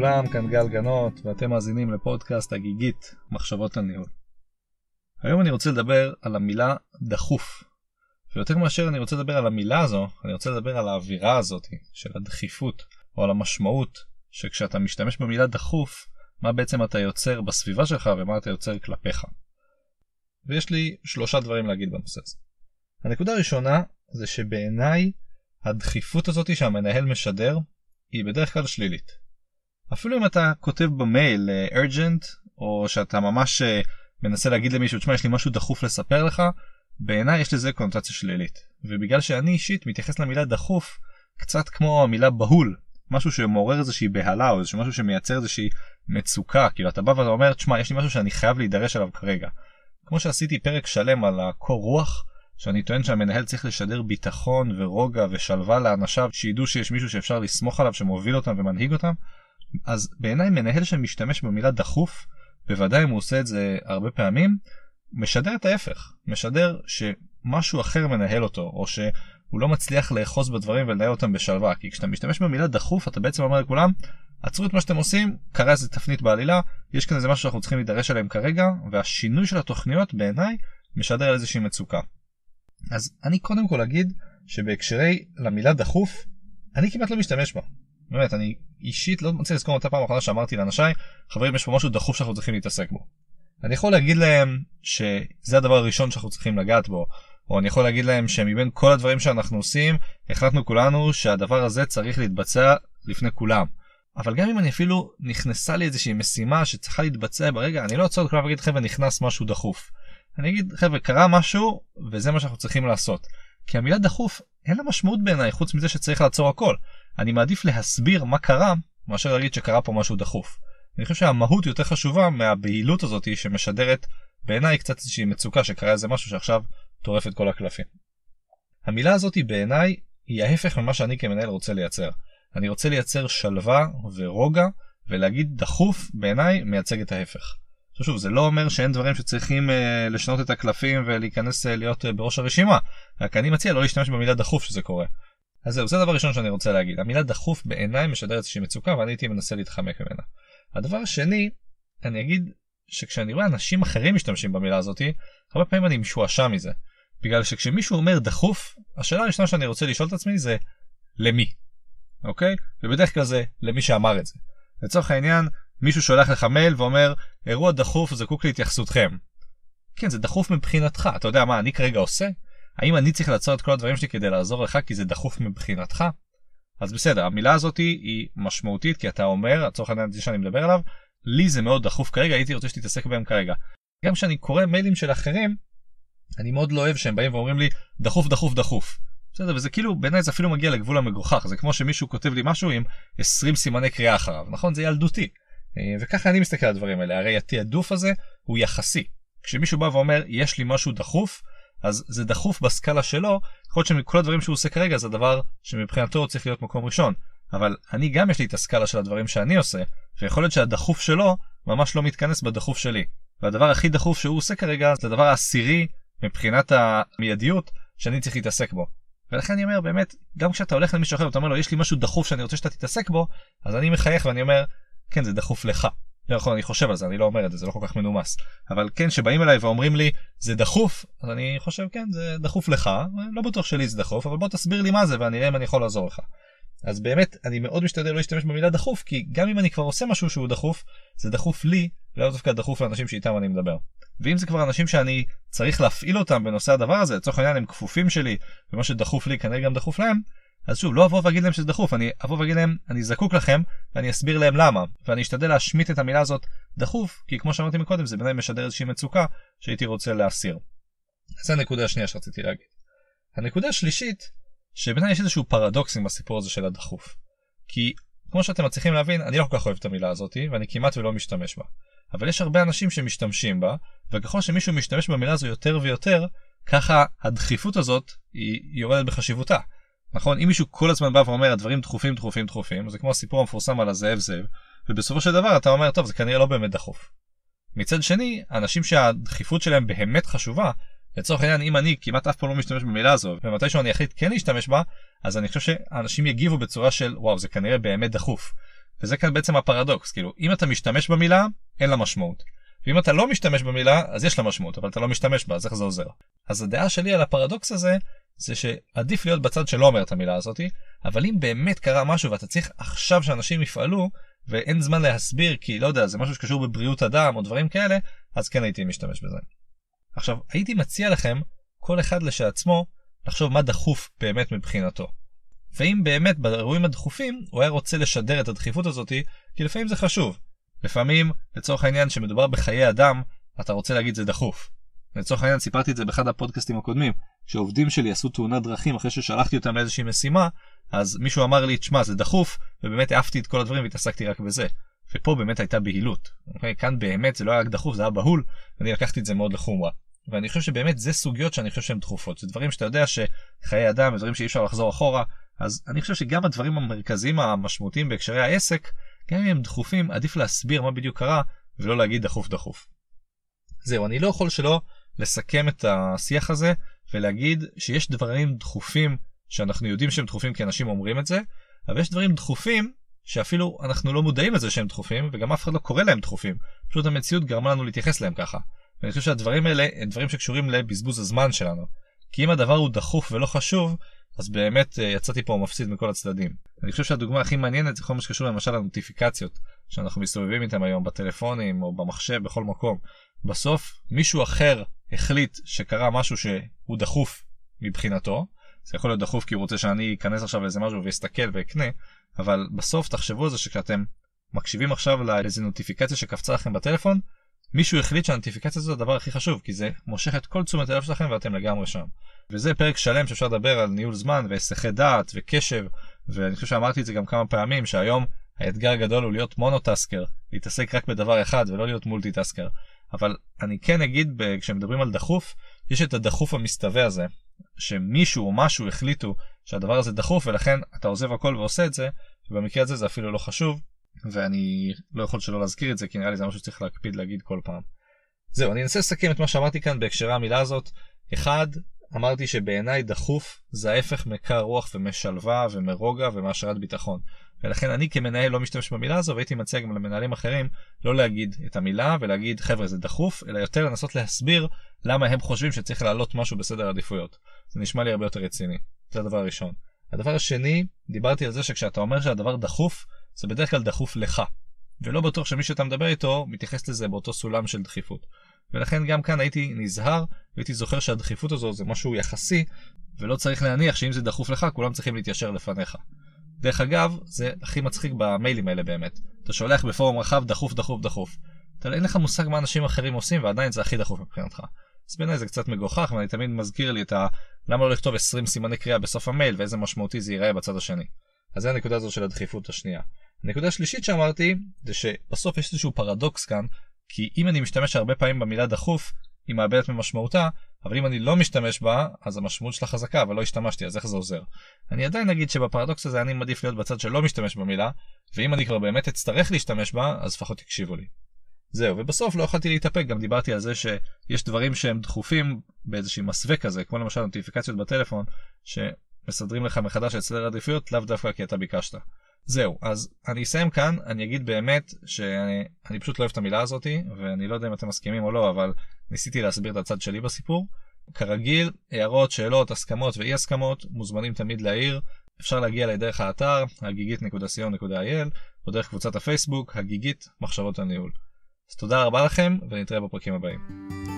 לכולם, כאן גל גנות, ואתם מאזינים לפודקאסט הגיגית, מחשבות על ניהול. היום אני רוצה לדבר על המילה דחוף. ויותר מאשר אני רוצה לדבר על המילה הזו, אני רוצה לדבר על האווירה הזאת של הדחיפות, או על המשמעות שכשאתה משתמש במילה דחוף, מה בעצם אתה יוצר בסביבה שלך ומה אתה יוצר כלפיך. ויש לי שלושה דברים להגיד בנושא הזה. הנקודה הראשונה זה שבעיניי הדחיפות הזאת שהמנהל משדר היא בדרך כלל שלילית. אפילו אם אתה כותב במייל uh, urgent או שאתה ממש uh, מנסה להגיד למישהו תשמע יש לי משהו דחוף לספר לך בעיניי יש לזה קונוטציה שלילית. ובגלל שאני אישית מתייחס למילה דחוף קצת כמו המילה בהול משהו שמעורר איזושהי בהלה או איזשהו משהו שמייצר איזושהי מצוקה. כאילו אתה בא ואתה אומר תשמע יש לי משהו שאני חייב להידרש עליו כרגע. כמו שעשיתי פרק שלם על הקור רוח שאני טוען שהמנהל צריך לשדר ביטחון ורוגע ושלווה לאנשיו שידעו שיש מישהו שאפשר לסמוך עליו שמוביל אותם ומנהיג אותם אז בעיניי מנהל שמשתמש במילה דחוף בוודאי אם הוא עושה את זה הרבה פעמים משדר את ההפך משדר שמשהו אחר מנהל אותו או שהוא לא מצליח לאחוז בדברים ולנהל אותם בשלווה כי כשאתה משתמש במילה דחוף אתה בעצם אומר לכולם עצרו את מה שאתם עושים קרה איזה תפנית בעלילה יש כאן איזה משהו שאנחנו צריכים להידרש עליהם כרגע והשינוי של התוכניות בעיניי משדר על איזושהי מצוקה. אז אני קודם כל אגיד שבהקשרי למילה דחוף אני כמעט לא משתמש בה. באמת אני אישית לא מצליח לזכור אותה פעם אחרונה שאמרתי לאנשיי חברים יש פה משהו דחוף שאנחנו צריכים להתעסק בו. אני יכול להגיד להם שזה הדבר הראשון שאנחנו צריכים לגעת בו או אני יכול להגיד להם שמבין כל הדברים שאנחנו עושים החלטנו כולנו שהדבר הזה צריך להתבצע לפני כולם. אבל גם אם אני אפילו נכנסה לי איזושהי משימה שצריכה להתבצע ברגע אני לא אעצור את כולם ואגיד חבר'ה נכנס משהו דחוף. אני אגיד חבר'ה קרה משהו וזה מה שאנחנו צריכים לעשות. כי המילה דחוף אין לה משמעות בעיניי חוץ מזה שצריך לעצור הכל. אני מעדיף להסביר מה קרה מאשר להגיד שקרה פה משהו דחוף. אני חושב שהמהות יותר חשובה מהבהילות הזאת שמשדרת בעיניי קצת איזושהי מצוקה שקרה איזה משהו שעכשיו טורף את כל הקלפים. המילה הזאת בעיניי היא ההפך ממה שאני כמנהל רוצה לייצר. אני רוצה לייצר שלווה ורוגע ולהגיד דחוף בעיניי מייצג את ההפך. שוב זה לא אומר שאין דברים שצריכים uh, לשנות את הקלפים ולהיכנס uh, להיות uh, בראש הרשימה רק אני מציע לא להשתמש במילה דחוף שזה קורה. אז זהו זה הדבר ראשון שאני רוצה להגיד המילה דחוף בעיניי משדרת איזושהי מצוקה ואני הייתי מנסה להתחמק ממנה. הדבר השני אני אגיד שכשאני רואה אנשים אחרים משתמשים במילה הזאתי הרבה פעמים אני משועשע מזה. בגלל שכשמישהו אומר דחוף השאלה הראשונה שאני רוצה לשאול את עצמי זה למי. אוקיי? ובדרך כלל זה למי שאמר את זה. לצורך העניין מישהו שולח לך מייל ואומר אירוע דחוף זקוק להתייחסותכם. כן זה דחוף מבחינתך אתה יודע מה אני כרגע עושה? האם אני צריך לעצור את כל הדברים שלי כדי לעזור לך כי זה דחוף מבחינתך? אז בסדר המילה הזאת היא משמעותית כי אתה אומר לצורך העניין שאני מדבר עליו לי זה מאוד דחוף כרגע הייתי רוצה שתתעסק בהם כרגע. גם כשאני קורא מיילים של אחרים אני מאוד לא אוהב שהם באים ואומרים לי דחוף דחוף דחוף. בסדר וזה כאילו בעיניי זה אפילו מגיע לגבול המגוחך זה כמו שמישהו כותב לי משהו עם 20 סימני קריאה אחריו נכון זה ילדותי. אה, וככה אני מסתכל על הדברים האלה הרי התעדוף הזה הוא יחסי. כשמישהו בא ואומר יש לי משהו דחוף אז זה דחוף בסקאלה שלו יכול להיות שמכל הדברים שהוא עושה כרגע זה דבר שמבחינתו צריך להיות מקום ראשון אבל אני גם יש לי את הסקאלה של הדברים שאני עושה ויכול להיות שהדחוף שלו ממש לא מתכנס בדחוף שלי והדבר הכי דחוף שהוא עושה כרגע זה הדבר העשירי מבחינת המיידיות שאני צריך להתעסק בו. ולכן אני אומר באמת גם כשאתה הולך למישהו אחר ואתה אומר לו יש לי משהו דחוף שאני רוצה שאתה תתעסק בו אז אני מחייך ואני אומר כן זה דחוף לך. יכול אני חושב על זה אני לא אומר את זה זה לא כל כך מנומס אבל כן שבאים אליי ואומרים לי זה דחוף אז אני חושב כן זה דחוף לך לא בטוח שלי זה דחוף אבל בוא תסביר לי מה זה ואני אראה אם אני יכול לעזור לך. אז באמת אני מאוד משתדל לא להשתמש במילה דחוף כי גם אם אני כבר עושה משהו שהוא דחוף זה דחוף לי ולא דווקא דחוף לאנשים שאיתם אני מדבר. ואם זה כבר אנשים שאני צריך להפעיל אותם בנושא הדבר הזה לצורך העניין הם כפופים שלי ומה שדחוף לי כנראה גם דחוף להם אז שוב לא אבוא ואגיד להם שזה דחוף אני אבוא ואגיד להם אני זקוק לכם ואני אסביר להם למה ואני אשתדל להשמיט את המילה הזאת דחוף כי כמו שאמרתי מקודם זה בעיניי משדר איזושהי מצוקה שהייתי רוצה להסיר. זו הנקודה השנייה שרציתי להגיד. הנקודה השלישית שבעיניי יש איזשהו פרדוקס עם הסיפור הזה של הדחוף. כי כמו שאתם מצליחים להבין אני לא כל כך אוהב את המילה הזאת ואני כמעט ולא משתמש בה. אבל יש הרבה אנשים שמשתמשים בה וככל שמישהו משתמש במילה הזו יותר ויותר ככה הדחיפות הזאת היא יורדת בחשיבותה. נכון אם מישהו כל הזמן בא ואומר הדברים דחופים דחופים דחופים זה כמו הסיפור המפורסם על הזאב זאב ובסופו של דבר אתה אומר טוב זה כנראה לא באמת דחוף. מצד שני אנשים שהדחיפות שלהם באמת חשובה לצורך העניין אם אני כמעט אף פעם לא משתמש במילה הזו ומתישהו אני אחליט כן להשתמש בה אז אני חושב שאנשים יגיבו בצורה של וואו זה כנראה באמת דחוף. וזה כאן בעצם הפרדוקס, כאילו, אם אתה משתמש במילה, אין לה משמעות. ואם אתה לא משתמש במילה, אז יש לה משמעות, אבל אתה לא משתמש בה, אז איך זה עוזר? אז הדעה שלי על הפרדוקס הזה, זה שעדיף להיות בצד שלא אומר את המילה הזאתי, אבל אם באמת קרה משהו ואתה צריך עכשיו שאנשים יפעלו, ואין זמן להסביר כי לא יודע, זה משהו שקשור בבריאות אדם או דברים כאלה, אז כן הייתי משתמש בזה. עכשיו, הייתי מציע לכם, כל אחד לשעצמו, לחשוב מה דחוף באמת מבחינתו. ואם באמת באירועים הדחופים הוא היה רוצה לשדר את הדחיפות הזאתי, כי לפעמים זה חשוב. לפעמים, לצורך העניין שמדובר בחיי אדם, אתה רוצה להגיד זה דחוף. לצורך העניין סיפרתי את זה באחד הפודקאסטים הקודמים, כשעובדים שלי עשו תאונת דרכים אחרי ששלחתי אותם לאיזושהי משימה, אז מישהו אמר לי, תשמע זה דחוף, ובאמת העפתי את כל הדברים והתעסקתי רק בזה. ופה באמת הייתה בהילות. אוקיי? כאן באמת זה לא היה רק דחוף, זה היה בהול, ואני לקחתי את זה מאוד לחומרה. ואני חושב שבאמת זה סוגיות שאני חושב שהן דחופות. זה דברים שאתה יודע שחיי אדם, ודברים שאי אפשר לחזור אחורה, אז אני חושב שגם הדברים המרכזיים המשמעותיים בהקשרי העסק, גם אם הם דחופים, עדיף להסביר מה בדיוק קרה, ולא להגיד דחוף דחוף. זהו, אני לא יכול שלא לסכם את השיח הזה, ולהגיד שיש דברים דחופים שאנחנו יודעים שהם דחופים כי אנשים אומרים את זה, אבל יש דברים דחופים שאפילו אנחנו לא מודעים לזה שהם דחופים, וגם אף אחד לא קורא להם דחופים. פשוט המציאות גרמה לנו להתייחס להם ככה. ואני חושב שהדברים האלה הם דברים שקשורים לבזבוז הזמן שלנו. כי אם הדבר הוא דחוף ולא חשוב, אז באמת אה, יצאתי פה מפסיד מכל הצדדים. אני חושב שהדוגמה הכי מעניינת זה כל מה שקשור למשל לנוטיפיקציות שאנחנו מסתובבים איתם היום בטלפונים או במחשב בכל מקום. בסוף מישהו אחר החליט שקרה משהו שהוא דחוף מבחינתו. זה יכול להיות דחוף כי הוא רוצה שאני אכנס עכשיו לאיזה משהו ואסתכל ואקנה, אבל בסוף תחשבו על זה שכשאתם מקשיבים עכשיו לאיזה נוטיפיקציה שקפצה לכם בטלפון, מישהו החליט שהנוטיפיקציה זה הדבר הכי חשוב, כי זה מושך את כל תשומת הלב שלכם ואתם לגמרי שם. וזה פרק שלם שאפשר לדבר על ניהול זמן והיסחי דעת וקשב, ואני חושב שאמרתי את זה גם כמה פעמים, שהיום האתגר הגדול הוא להיות מונוטסקר, להתעסק רק בדבר אחד ולא להיות מולטיטסקר. אבל אני כן אגיד, כשמדברים על דחוף, יש את הדחוף המסתווה הזה, שמישהו או משהו החליטו שהדבר הזה דחוף ולכן אתה עוזב הכל ועושה את זה, ובמקרה הזה זה אפילו לא חשוב, ואני לא יכול שלא להזכיר את זה, כי נראה לי זה משהו שצריך להקפיד להגיד כל פעם. זהו, אני אנסה לסכם את מה שאמרתי כאן בהקשרי המילה הזאת. אחד, אמרתי שבעיניי דחוף זה ההפך מקר רוח ומשלווה ומרוגע ומהשארת ביטחון. ולכן אני כמנהל לא משתמש במילה הזו והייתי מציע גם למנהלים אחרים לא להגיד את המילה ולהגיד חבר'ה זה דחוף אלא יותר לנסות להסביר למה הם חושבים שצריך להעלות משהו בסדר העדיפויות. זה נשמע לי הרבה יותר רציני. זה הדבר הראשון. הדבר השני, דיברתי על זה שכשאתה אומר שהדבר דחוף, זה בדרך כלל דחוף לך. ולא בטוח שמי שאתה מדבר איתו מתייחס לזה באותו סולם של דחיפות. ולכן גם כאן הייתי נזהר והייתי זוכר שהדחיפות הזו זה משהו יחסי ולא צריך להניח שאם זה דחוף לך כולם צריכים להתיישר לפניך. דרך אגב, זה הכי מצחיק במיילים האלה באמת. אתה שולח בפורום רחב דחוף דחוף דחוף. אתה אין לך מושג מה אנשים אחרים עושים ועדיין זה הכי דחוף מבחינתך. אז בעיניי זה קצת מגוחך ואני תמיד מזכיר לי את ה... למה לא לכתוב 20 סימני קריאה בסוף המייל ואיזה משמעותי זה ייראה בצד השני. אז זה הנקודה הזו של הדחיפות השנייה. הנקודה השלישית שאמרתי זה שבסוף יש איזשהו פרדוקס כאן כי אם אני משתמש הרבה פעמים במילה דחוף היא מאבדת ממשמעותה אבל אם אני לא משתמש בה אז המשמעות שלה חזקה אבל לא השתמשתי אז איך זה עוזר. אני עדיין אגיד שבפרדוקס הזה אני מעדיף להיות בצד שלא משתמש במילה ואם אני כבר באמת אצטרך להשתמש בה אז לפחות תקשיבו לי. זהו ובסוף לא יכולתי להתאפק גם דיברתי על זה שיש דברים שהם דחופים באיזושהי מסווה כזה כמו למשל נוטיפיקציות בטלפון שמסדרים לך מחדש את סדר העדיפויות לאו דווקא כי אתה ביקשת. זהו אז אני אסיים כאן אני אגיד באמת שאני פשוט לא אוהב את המילה הזאתי ואני לא יודע אם אתם מסכימים או לא אבל ניסיתי להסביר את הצד שלי בסיפור. כרגיל הערות שאלות הסכמות ואי הסכמות מוזמנים תמיד להעיר אפשר להגיע אליי דרך האתר הגיגית.co.il או דרך קבוצת הפייסבוק הגיגית מחשבות הניהול. אז תודה רבה לכם ונתראה בפרקים הבאים.